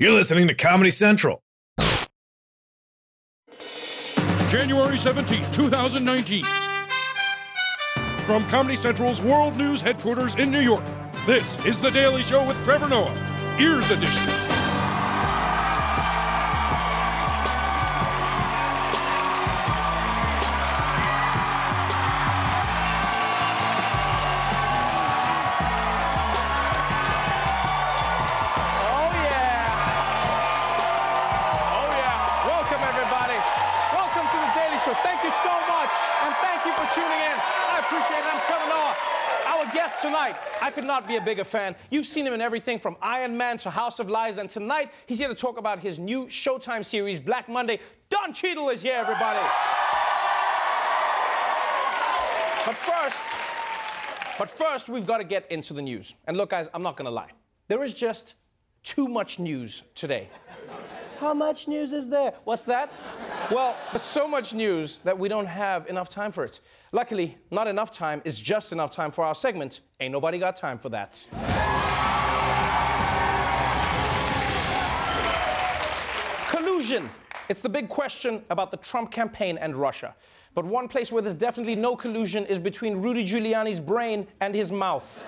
You're listening to Comedy Central. January 17, 2019. From Comedy Central's World News headquarters in New York, this is The Daily Show with Trevor Noah, Ears Edition. I could not be a bigger fan. You've seen him in everything from Iron Man to House of Lies, and tonight he's here to talk about his new Showtime series, Black Monday. Don Cheadle is here, everybody. But first, but first, we've got to get into the news. And look, guys, I'm not going to lie. There is just too much news today. How much news is there? What's that? Well, there's so much news that we don't have enough time for it. Luckily, not enough time is just enough time for our segment. Ain't nobody got time for that. Collusion. It's the big question about the Trump campaign and Russia. But one place where there's definitely no collusion is between Rudy Giuliani's brain and his mouth.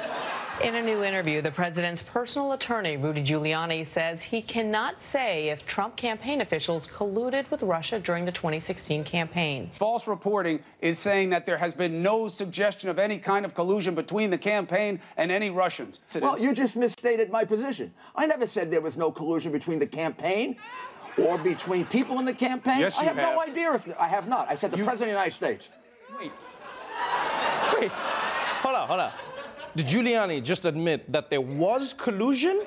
In a new interview, the president's personal attorney, Rudy Giuliani, says he cannot say if Trump campaign officials colluded with Russia during the 2016 campaign. False reporting is saying that there has been no suggestion of any kind of collusion between the campaign and any Russians. Well, you just misstated my position. I never said there was no collusion between the campaign or between people in the campaign. Yes, I you have, no have. idea if I have not. I said the You- president of the United States. Wait. Wait, hold on, hold on. Did Giuliani just admit that there was collusion?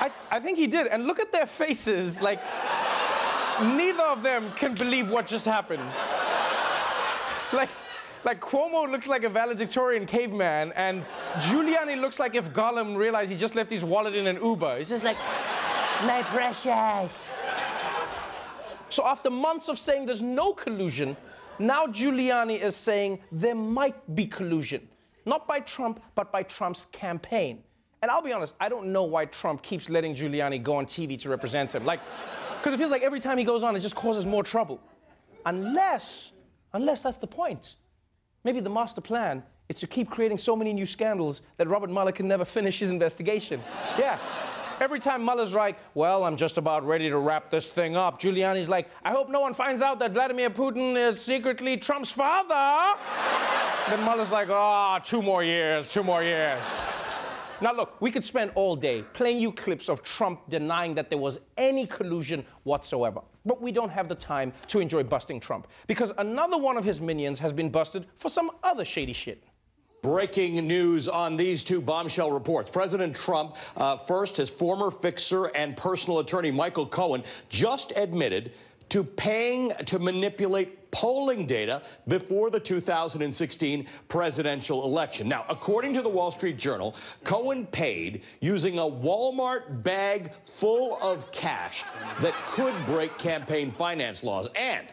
I, I think he did. And look at their faces. Like, neither of them can believe what just happened. Like, like Cuomo looks like a valedictorian caveman, and Giuliani looks like if Gollum realized he just left his wallet in an Uber. He's just like, my precious. So after months of saying there's no collusion, now Giuliani is saying there might be collusion. Not by Trump, but by Trump's campaign. And I'll be honest, I don't know why Trump keeps letting Giuliani go on TV to represent him. Like, because it feels like every time he goes on, it just causes more trouble. Unless, unless that's the point. Maybe the master plan is to keep creating so many new scandals that Robert Mueller can never finish his investigation. Yeah. Every time Mueller's like, well, I'm just about ready to wrap this thing up, Giuliani's like, I hope no one finds out that Vladimir Putin is secretly Trump's father. Then Mueller's like, ah, oh, two more years, two more years. Now, look, we could spend all day playing you clips of Trump denying that there was any collusion whatsoever. But we don't have the time to enjoy busting Trump because another one of his minions has been busted for some other shady shit. Breaking news on these two bombshell reports. President Trump, uh, first, his former fixer and personal attorney Michael Cohen, just admitted to paying to manipulate polling data before the 2016 presidential election. Now, according to the Wall Street Journal, Cohen paid using a Walmart bag full of cash that could break campaign finance laws. And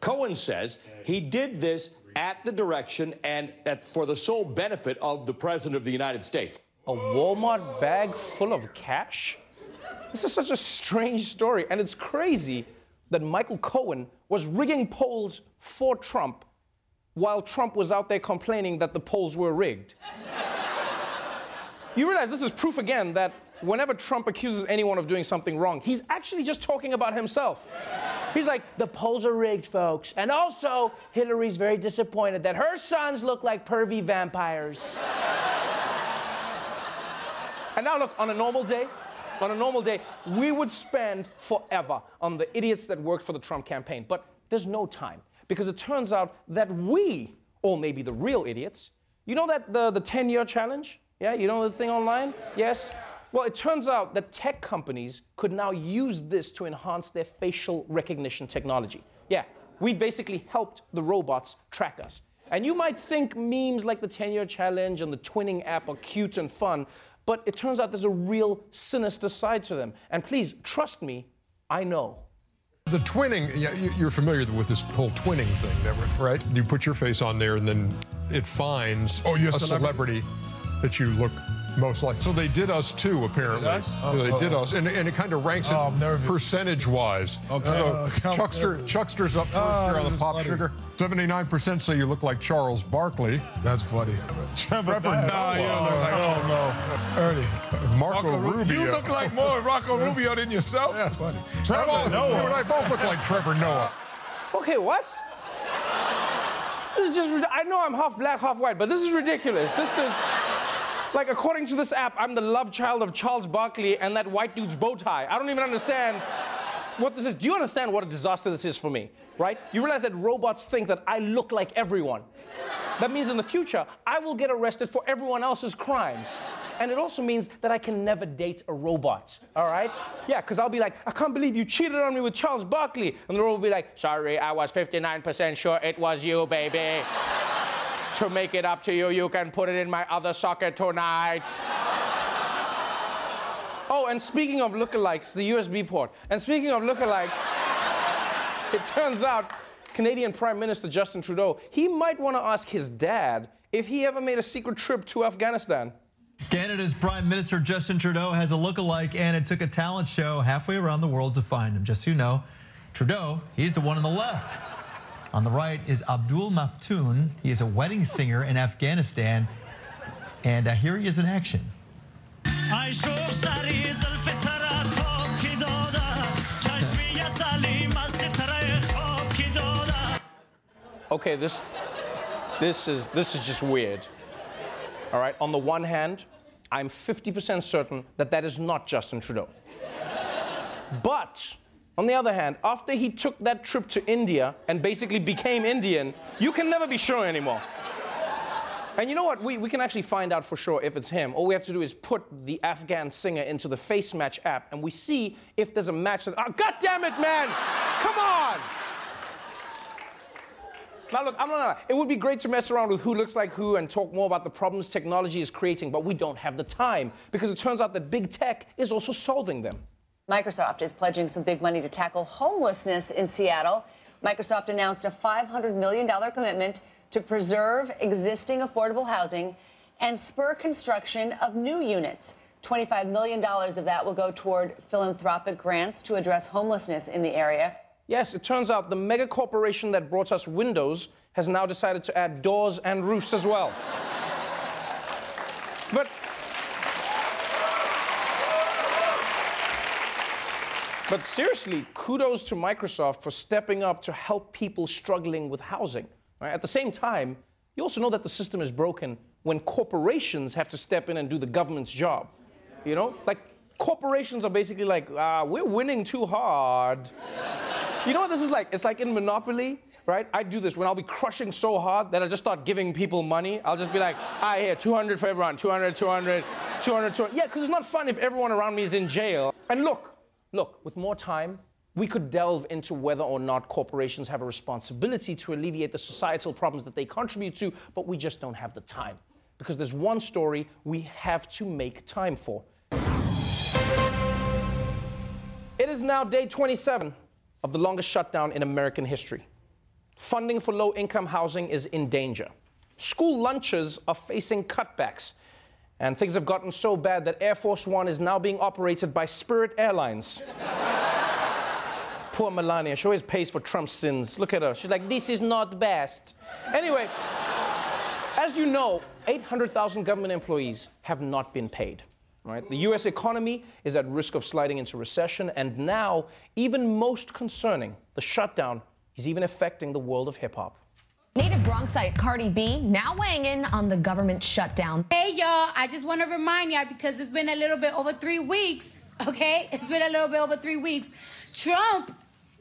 Cohen says he did this at the direction and at, for the sole benefit of the President of the United States. A Walmart bag full of cash? This is such a strange story, and it's crazy that Michael Cohen was rigging polls for Trump while Trump was out there complaining that the polls were rigged. you realize this is proof again that whenever Trump accuses anyone of doing something wrong, he's actually just talking about himself. He's like, the polls are rigged, folks. And also, Hillary's very disappointed that her sons look like pervy vampires. And now look, on a normal day, on a normal day, we would spend forever on the idiots that worked for the Trump campaign. But there's no time because it turns out that we all may be the real idiots. You know that the, the 10 year challenge? Yeah, you know the thing online? Yes? Well, it turns out that tech companies could now use this to enhance their facial recognition technology. Yeah, we've basically helped the robots track us. And you might think memes like the 10 year challenge and the twinning app are cute and fun, but it turns out there's a real sinister side to them. And please, trust me, I know. The twinning, yeah, you- you're familiar with this whole twinning thing, right? You put your face on there and then it finds Oh, you're a a celebrity that you look Most likely. So they did us too, apparently. us? So they did us, and, and it kind of ranks Oh, it percentage-wise. Okay. So Uh, I'm Chuckster. Chuckster's up first Ah, here on the pop funny. sugar. 79% say you look like Charles Barkley. That's funny. Trevor Nah, you don't look like Oh, no. Ernie. Marco, Ru- Rubio. You look like more Rocco Rubio than yourself. Yeah. Funny. Trevor Trevor Noah. You and I both look like Trevor Noah. Okay, what? This is just, I know I'm half black, half white, but this is ridiculous. This is, like, according to this app, I'm the love child of Charles Barkley and that white dude's bow tie. I don't even understand what this is. Do you understand what a disaster this is for me, right? You realize that robots think that I look like everyone. That means in the future, I will get arrested for everyone else's crimes. And it also means that I can never date a robot, all right? Yeah, because I'll be like, I can't believe you cheated on me with Charles Barkley. And the robot will be like, sorry, I was 59% sure it was you, baby. To make it up to you, you can put it in my other socket tonight. oh, and speaking of lookalikes, the USB port. And speaking of lookalikes, it turns out Canadian Prime Minister Justin Trudeau, he might want to ask his dad if he ever made a secret trip to Afghanistan. Canada's Prime Minister Justin Trudeau has a look-alike, and it took a talent show halfway around the world to find him. Just so you know, Trudeau, he's the one on the left. On the right is Abdul Maftoon. He is a wedding singer in Afghanistan, and uh, here he is in action. Okay, this, this is this is just weird. All right. On the one hand, I'm 50% certain that that is not Justin Trudeau. But on the other hand, after he took that trip to India and basically became Indian, you can never be sure anymore. And you know what? We, we can actually find out for sure if it's him. All we have to do is put the Afghan singer into the Face Match app and we see if there's a match that. Ah, oh, God damn it, man! Come on! Now, look, I'm not. It would be great to mess around with who looks like who and talk more about the problems technology is creating, but we don't have the time because it turns out that big tech is also solving them. Microsoft is pledging some big money to tackle homelessness in Seattle. Microsoft announced a $500 million commitment to preserve existing affordable housing and spur construction of new units. $25 million of that will go toward philanthropic grants to address homelessness in the area. Yes, it turns out the mega corporation that brought us Windows has now decided to add doors and roofs as well. but But seriously, kudos to Microsoft for stepping up to help people struggling with housing. right? At the same time, you also know that the system is broken when corporations have to step in and do the government's job. You know, like corporations are basically like, ah, we're winning too hard. You know what this is like? It's like in Monopoly, right? I do this when I'll be crushing so hard that I just start giving people money. I'll just be like, ah, here, 200 for everyone, 200, 200, 200, 200. Yeah, because it's not fun if everyone around me is in jail. And look, look, with more time, we could delve into whether or not corporations have a responsibility to alleviate the societal problems that they contribute to, but we just don't have the time. Because there's one story we have to make time for. It is now day 27 of the longest shutdown in American history. Funding for low income housing is in danger. School lunches are facing cutbacks. And things have gotten so bad that Air Force One is now being operated by Spirit Airlines. Poor Melania, she always pays for Trump's sins. Look at her. She's like, this is not best. Anyway, as you know, 800,000 government employees have not been paid. Right? The US economy is at risk of sliding into recession, and now, even most concerning, the shutdown is even affecting the world of hip hop. Native Bronxite Cardi B now weighing in on the government shutdown. Hey, y'all, I just want to remind y'all because it's been a little bit over three weeks, okay? It's been a little bit over three weeks. Trump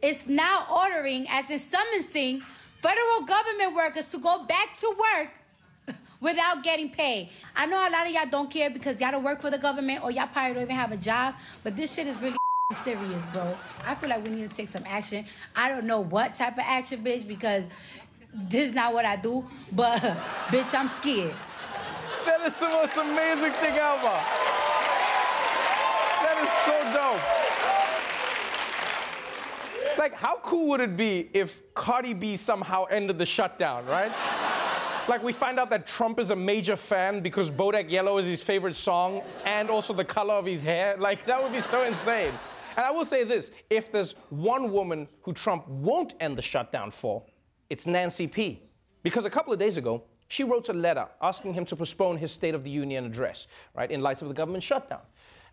is now ordering, as in summoning, federal government workers to go back to work without getting paid. I know a lot of y'all don't care because y'all don't work for the government or y'all probably don't even have a job, but this shit is really serious, bro. I feel like we need to take some action. I don't know what type of action, bitch, because this is not what I do, but bitch, I'm scared. That is the most amazing thing ever. That is so dope. Like, how cool would it be if Cardi B somehow ended the shutdown, right? Like we find out that Trump is a major fan because Bodak Yellow is his favorite song and also the color of his hair. Like that would be so insane. And I will say this if there's one woman who Trump won't end the shutdown for, it's Nancy P. Because a couple of days ago, she wrote a letter asking him to postpone his State of the Union address, right, in light of the government shutdown.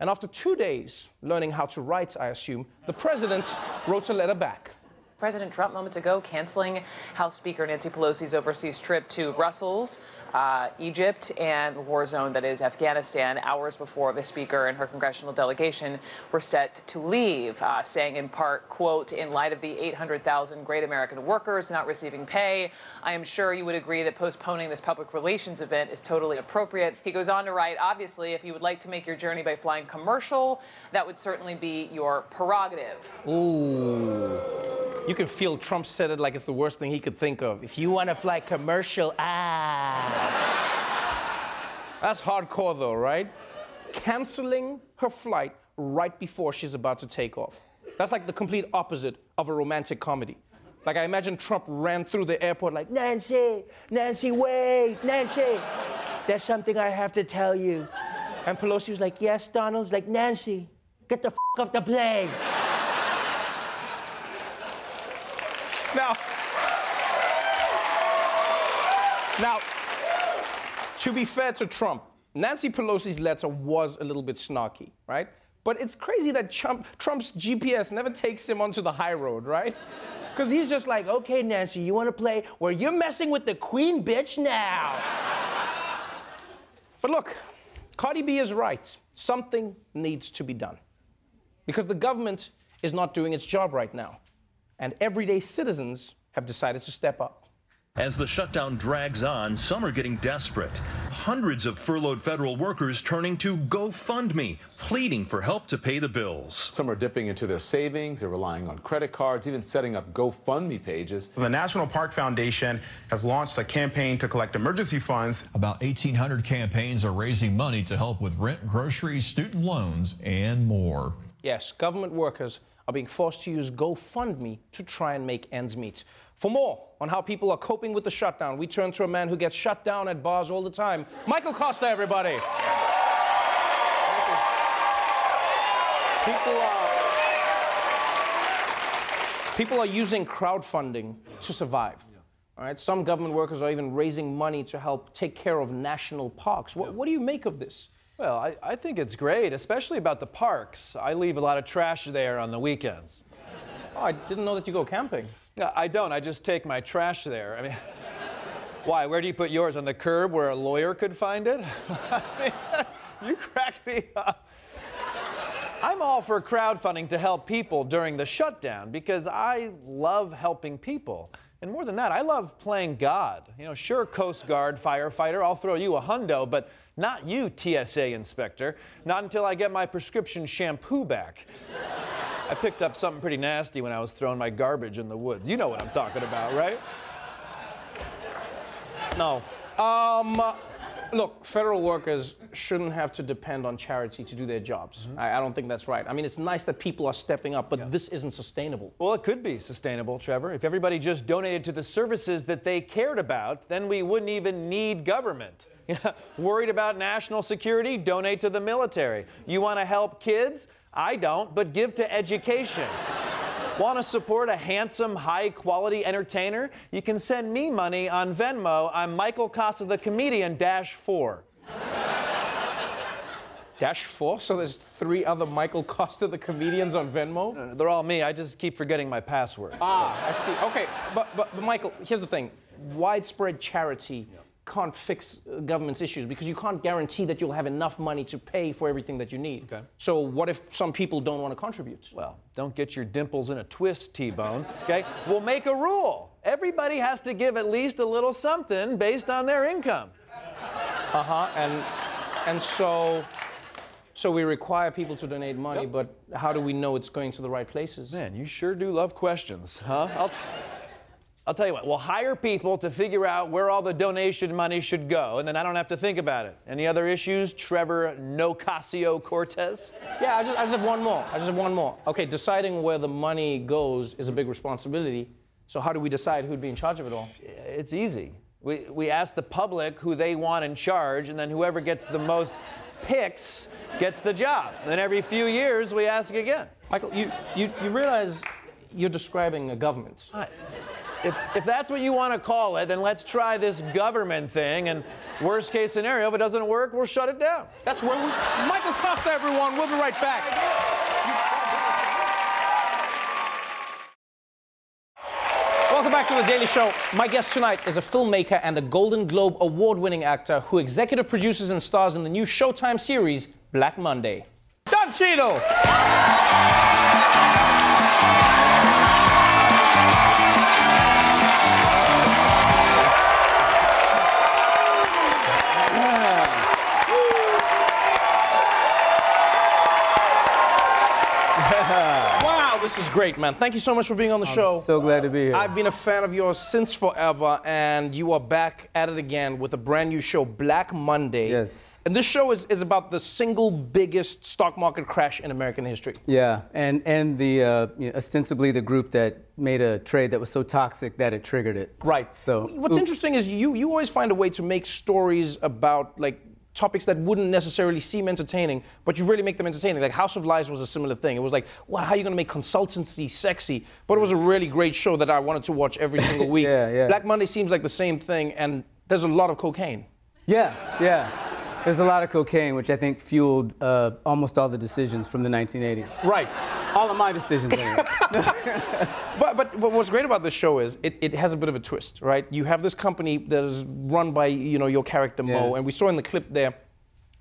And after two days learning how to write, I assume, the president wrote a letter back. President Trump moments ago canceling House Speaker Nancy Pelosi's overseas trip to Brussels, uh, Egypt, and the war zone that is Afghanistan, hours before the Speaker and her congressional delegation were set to leave, uh, saying in part, quote, in light of the 800,000 great American workers not receiving pay, I am sure you would agree that postponing this public relations event is totally appropriate. He goes on to write, obviously, if you would like to make your journey by flying commercial, that would certainly be your prerogative. Ooh. You can feel Trump said it like it's the worst thing he could think of. If you want to fly commercial, ah. That's hardcore, though, right? Canceling her flight right before she's about to take off. That's like the complete opposite of a romantic comedy. Like, I imagine Trump ran through the airport like, Nancy, Nancy, wait, Nancy, there's something I have to tell you. And Pelosi was like, yes, Donald's like, Nancy, get the f off the plane. Now, now, to be fair to Trump, Nancy Pelosi's letter was a little bit snarky, right? But it's crazy that Trump, Trump's GPS never takes him onto the high road, right? Because he's just like, okay, Nancy, you want to play where you're messing with the queen bitch now. but look, Cardi B is right. Something needs to be done. Because the government is not doing its job right now. And everyday citizens have decided to step up. As the shutdown drags on, some are getting desperate. Hundreds of furloughed federal workers turning to GoFundMe, pleading for help to pay the bills. Some are dipping into their savings, they're relying on credit cards, even setting up GoFundMe pages. The National Park Foundation has launched a campaign to collect emergency funds. About 1,800 campaigns are raising money to help with rent, groceries, student loans, and more. Yes, government workers are being forced to use GoFundMe to try and make ends meet. For more on how people are coping with the shutdown, we turn to a man who gets shut down at bars all the time. Michael Kosta, everybody. People are, people are using crowdfunding to survive. All right, some government workers are even raising money to help take care of national parks. What, what do you make of this? Well, I, I think it's great, especially about the parks. I leave a lot of trash there on the weekends. Oh, I didn't know that you go camping. No, I don't. I just take my trash there. I mean, why? Where do you put yours? On the curb where a lawyer could find it? I mean, you crack me up. I'm all for crowdfunding to help people during the shutdown because I love helping people. And more than that, I love playing God. You know, sure, Coast Guard, firefighter, I'll throw you a hundo, but not you, TSA inspector. Not until I get my prescription shampoo back. I picked up something pretty nasty when I was throwing my garbage in the woods. You know what I'm talking about, right? No. Um, look, federal workers shouldn't have to depend on charity to do their jobs. Mm-hmm. I, I, don't think that's right. I mean, it's nice that people are stepping up, but yeah. this isn't sustainable. Well, it could be sustainable, Trevor. If everybody just donated to the services that they cared about, then we wouldn't even need government. Worried about national security? Donate to the military. You want to help kids? I don't, but give to education. Want to support a handsome, high quality entertainer? You can send me money on Venmo. I'm Michael Kosta, the comedian, dash four. Dash four? So there's three other Michael Kosta, the comedians on Venmo? No, no, they're all me. I just keep forgetting my password. Ah, I see. Okay, but, but, but Michael, here's the thing widespread charity. Yeah can't fix government's issues because you can't guarantee that you'll have enough money to pay for everything that you need. Okay. So what if some people don't want to contribute? Well, don't get your dimples in a twist, T-Bone. Okay? we'll make a rule. Everybody has to give at least a little something based on their income. Uh-huh. And and so so we require people to donate money, yep. but how do we know it's going to the right places? Man, you sure do love questions, huh? I'll t- I'll tell you what, we'll hire people to figure out where all the donation money should go, and then I don't have to think about it. Any other issues, Trevor Nocasio Cortez? Yeah, I just, I just have one more. I just have one more. Okay, deciding where the money goes is a big responsibility. So, how do we decide who'd be in charge of it all? It's easy. We, we ask the public who they want in charge, and then whoever gets the most picks gets the job. Then every few years, we ask again. Michael, you, you, you realize you're describing a government. If, if that's what you want to call it, then let's try this government thing. And worst case scenario, if it doesn't work, we'll shut it down. That's where we. Michael Kosta, everyone. We'll be right back. Welcome back to The Daily Show. My guest tonight is a filmmaker and a Golden Globe award winning actor who executive produces and stars in the new Showtime series, Black Monday. Don Cheadle! Great, man. Thank you so much for being on the show. So glad to be here. I've been a fan of yours since forever, and you are back at it again with a brand new show, Black Monday. Yes. And this show is, is about the single biggest stock market crash in American history. Yeah, and and the uh, you know, ostensibly the group that made a trade that was so toxic that it triggered it. Right. So What's oops. interesting is you you always find a way to make stories about like topics that wouldn't necessarily seem entertaining, but you really make them entertaining. Like House of Lies was a similar thing. It was like, wow, how are you going to make consultancy sexy? But it was a really great show that I wanted to watch every single week. Yeah, yeah. Black Monday seems like the same thing, and there's a lot of cocaine. Yeah, yeah. There's a lot of cocaine, which I think fueled uh, almost all the decisions from the 1980s. Right. All of my decisions, anyway. But, but, but what's great about this show is it, it has a bit of a twist, right? You have this company that is run by you know your character Mo, and we saw in the clip there,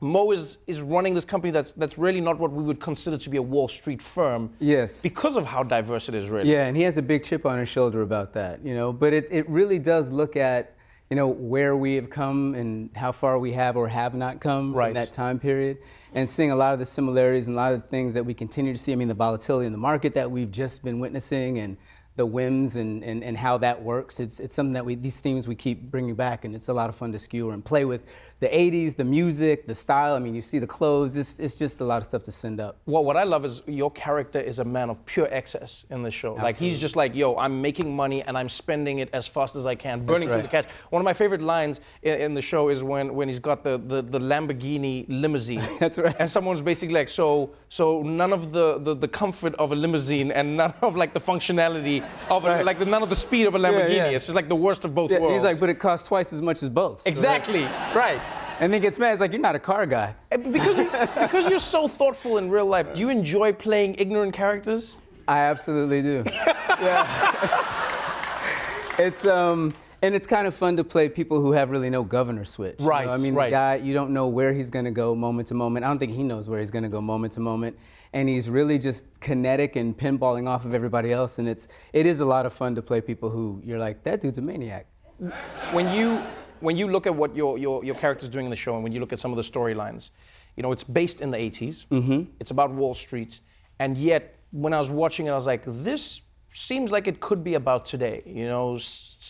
Mo is is running this company that's that's really not what we would consider to be a Wall Street firm. Yes. Because of how diverse it is, really. Yeah, and he has a big chip on his shoulder about that, you know. But it, it really does look at, you know, where we have come and how far we have or have not come Right. from that time period, and seeing a lot of the similarities and a lot of the things that we continue to see. I mean, the volatility in the market that we've just been witnessing, and the whims and, and, and how that works. It's, it's something that we these themes we keep bringing back, and it's a lot of fun to skewer and play with. The 80s, the music, the style. I mean, you see the clothes. It's, it's just a lot of stuff to send up. Well, what I love is your character is a man of pure excess in the show. Like he's just like, yo, I'm making money and I'm spending it as fast as I can, burning through the cash. One of my favorite lines in, in the show is when, when he's got the, the, the Lamborghini limousine. That's right. And someone's basically like, so so none of the, the, the comfort of a limousine and none of like the functionality of a, like the, none of the speed of a Lamborghini. yeah. It's just like the worst of both Yeah, worlds. he's like, but it costs twice as much as both. Exactly, right. And then gets mad. It's like, you're not a car guy. Because, you, because you're so thoughtful in real life, do you enjoy playing ignorant characters? I absolutely do. It's um, and it's kind of fun to play people who have really no governor switch. you know? Right, I mean, right. the guy you don't know where he's going to go moment to moment. I don't think he knows where he's going to go moment to moment, and he's really just kinetic and pinballing off of everybody else. And it's it is a lot of fun to play people who you're like that dude's a maniac. when you when you look at what your, your, your character's doing in the show and when you look at some of the storylines, you know, it's based in the 80s. Mm-hmm. It's about Wall Street. And yet, when I was watching it, I was like, this seems like it could be about today. You know,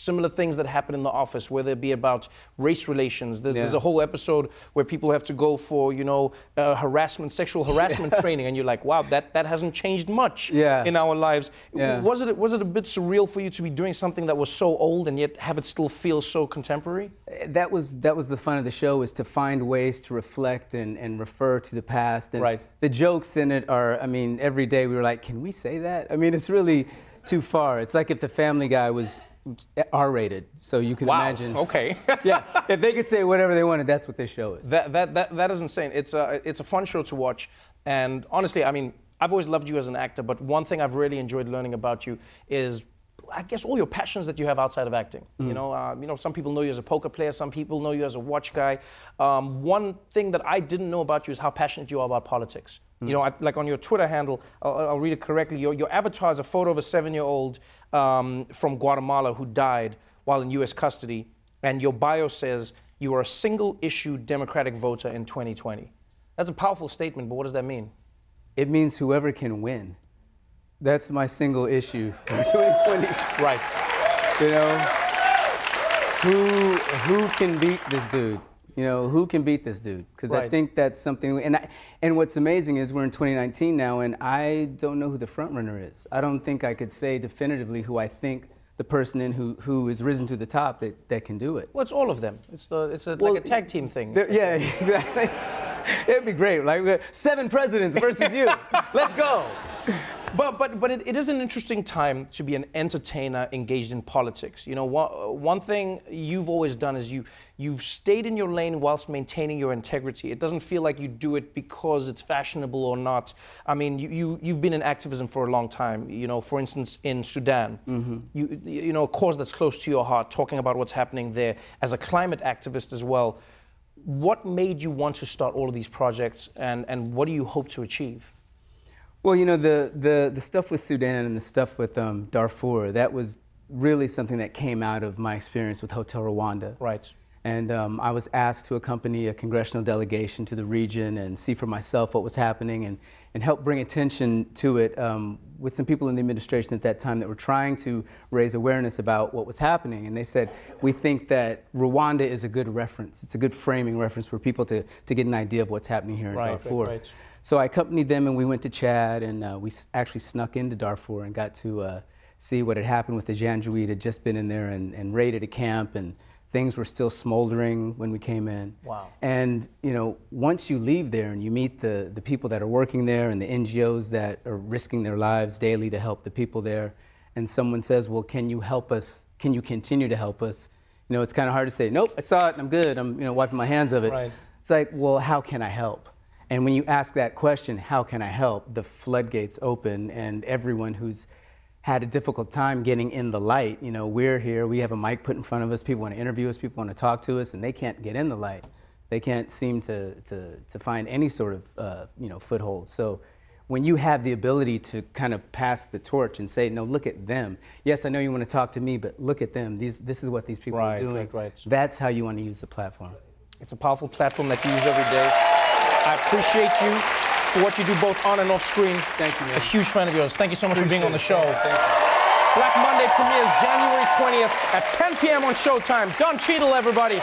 similar things that happen in the office, whether it be about race relations. There's, there's a whole episode where people have to go for, you know, uh, harassment, sexual harassment training. And you're like, wow, that, that hasn't changed much Yeah. in our lives. Yeah. Was, it, was it a bit surreal for you to be doing something that was so old and yet have it still feel so contemporary? that was that was the fun of the show is to find ways to reflect and, and refer to the past and Right. the jokes in it are i mean every day we were like can we say that i mean it's really too far it's like if the family guy was r-rated so you can Wow, imagine okay. yeah if they could say whatever they wanted that's what this show is That, that, that, that is insane. It's a, it's a fun show to watch. And honestly, I mean, I've always loved you as an actor, but one thing I've really enjoyed learning about you is, I guess, all your passions that you have outside of acting. You Mm. know, uh, you know, some people know you as a poker player, some people know you as a watch guy. Um, one thing that I didn't know about you is how passionate you are about politics. Mm. You know, I, like on your Twitter handle, I'll, I'll read it correctly. Your, your avatar is a photo of a seven-year-old um, from Guatemala who died while in U.S. custody, and your bio says you are a single-issue Democratic voter in 2020. That's a powerful statement, but what does that mean? it means whoever can win that's my single issue for 2020 right you know who who can beat this dude you know who can beat this dude because i think that's something and I, and what's amazing is we're in 2019 now and i don't know who the front runner is i don't think i could say definitively who i think the person in who, who is risen to the top that, that can do it. Well, it's all of them. It's the it's a, Well, like a tag team thing. There- yeah, exactly. It'd be great. Like seven presidents versus you. Let's go. But but but it, it is an interesting time to be an entertainer engaged in politics. You know, one, one thing you've always done is you you've stayed in your lane whilst maintaining your integrity. It doesn't feel like you do it because it's fashionable or not. I mean, you, you you've been in activism for a long time. You know, for instance, in Sudan, mm-hmm. you you know a cause that's close to your heart, talking about what's happening there as a climate activist as well. What made you want to start all of these projects, and, and what do you hope to achieve? Well, you know, the, the, the stuff with Sudan and the stuff with um, Darfur, that was really something that came out of my experience with Hotel Rwanda. Right. And um, I was asked to accompany a congressional delegation to the region and see for myself what was happening and, and help bring attention to it um, with some people in the administration at that time that were trying to raise awareness about what was happening. And they said, We think that Rwanda is a good reference. It's a good framing reference for people to, to get an idea of what's happening here in Right, right, Darfur. right. So I accompanied them and we went to Chad and uh, we actually snuck into Darfur and got to uh, see what had happened with the Janjaweed had just been in there and, and raided a camp and things were still smoldering when we came in. Wow. And you know, once you leave there and you meet the, the people that are working there and the NGOs that are risking their lives daily to help the people there, and someone says, Well, can you help us? Can you continue to help us? You know, it's kind of hard to say, Nope, I saw it, I'm good, I'm you know, wiping my hands of it. Right. It's like, well, how can I help? And when you ask that question, how can I help? The floodgates open, and everyone who's had a difficult time getting in the light, you know, we're here, we have a mic put in front of us, people want to interview us, people want to talk to us, and they can't get in the light. They can't seem to, to, to find any sort of, uh, you know, foothold. So when you have the ability to kind of pass the torch and say, no, look at them. Yes, I know you want to talk to me, but look at them. These, this is what these people Right, are doing. right, right. That's how you want to use the platform. It's a powerful platform that you use every day. I appreciate you for what you do both on and off screen. Thank you, man. A huge fan of yours. Thank you so much for being on the it. show. Thank you. Black Monday premieres January 20th at 10 p.m. on Showtime. Don Cheadle, everybody.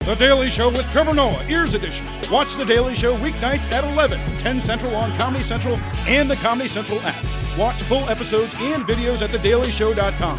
The Daily Show with Trevor Noah, Ears Edition. Watch The Daily Show weeknights at 11, 10 Central on Comedy Central and the Comedy Central app. Watch full episodes and videos at thedailyshow.com.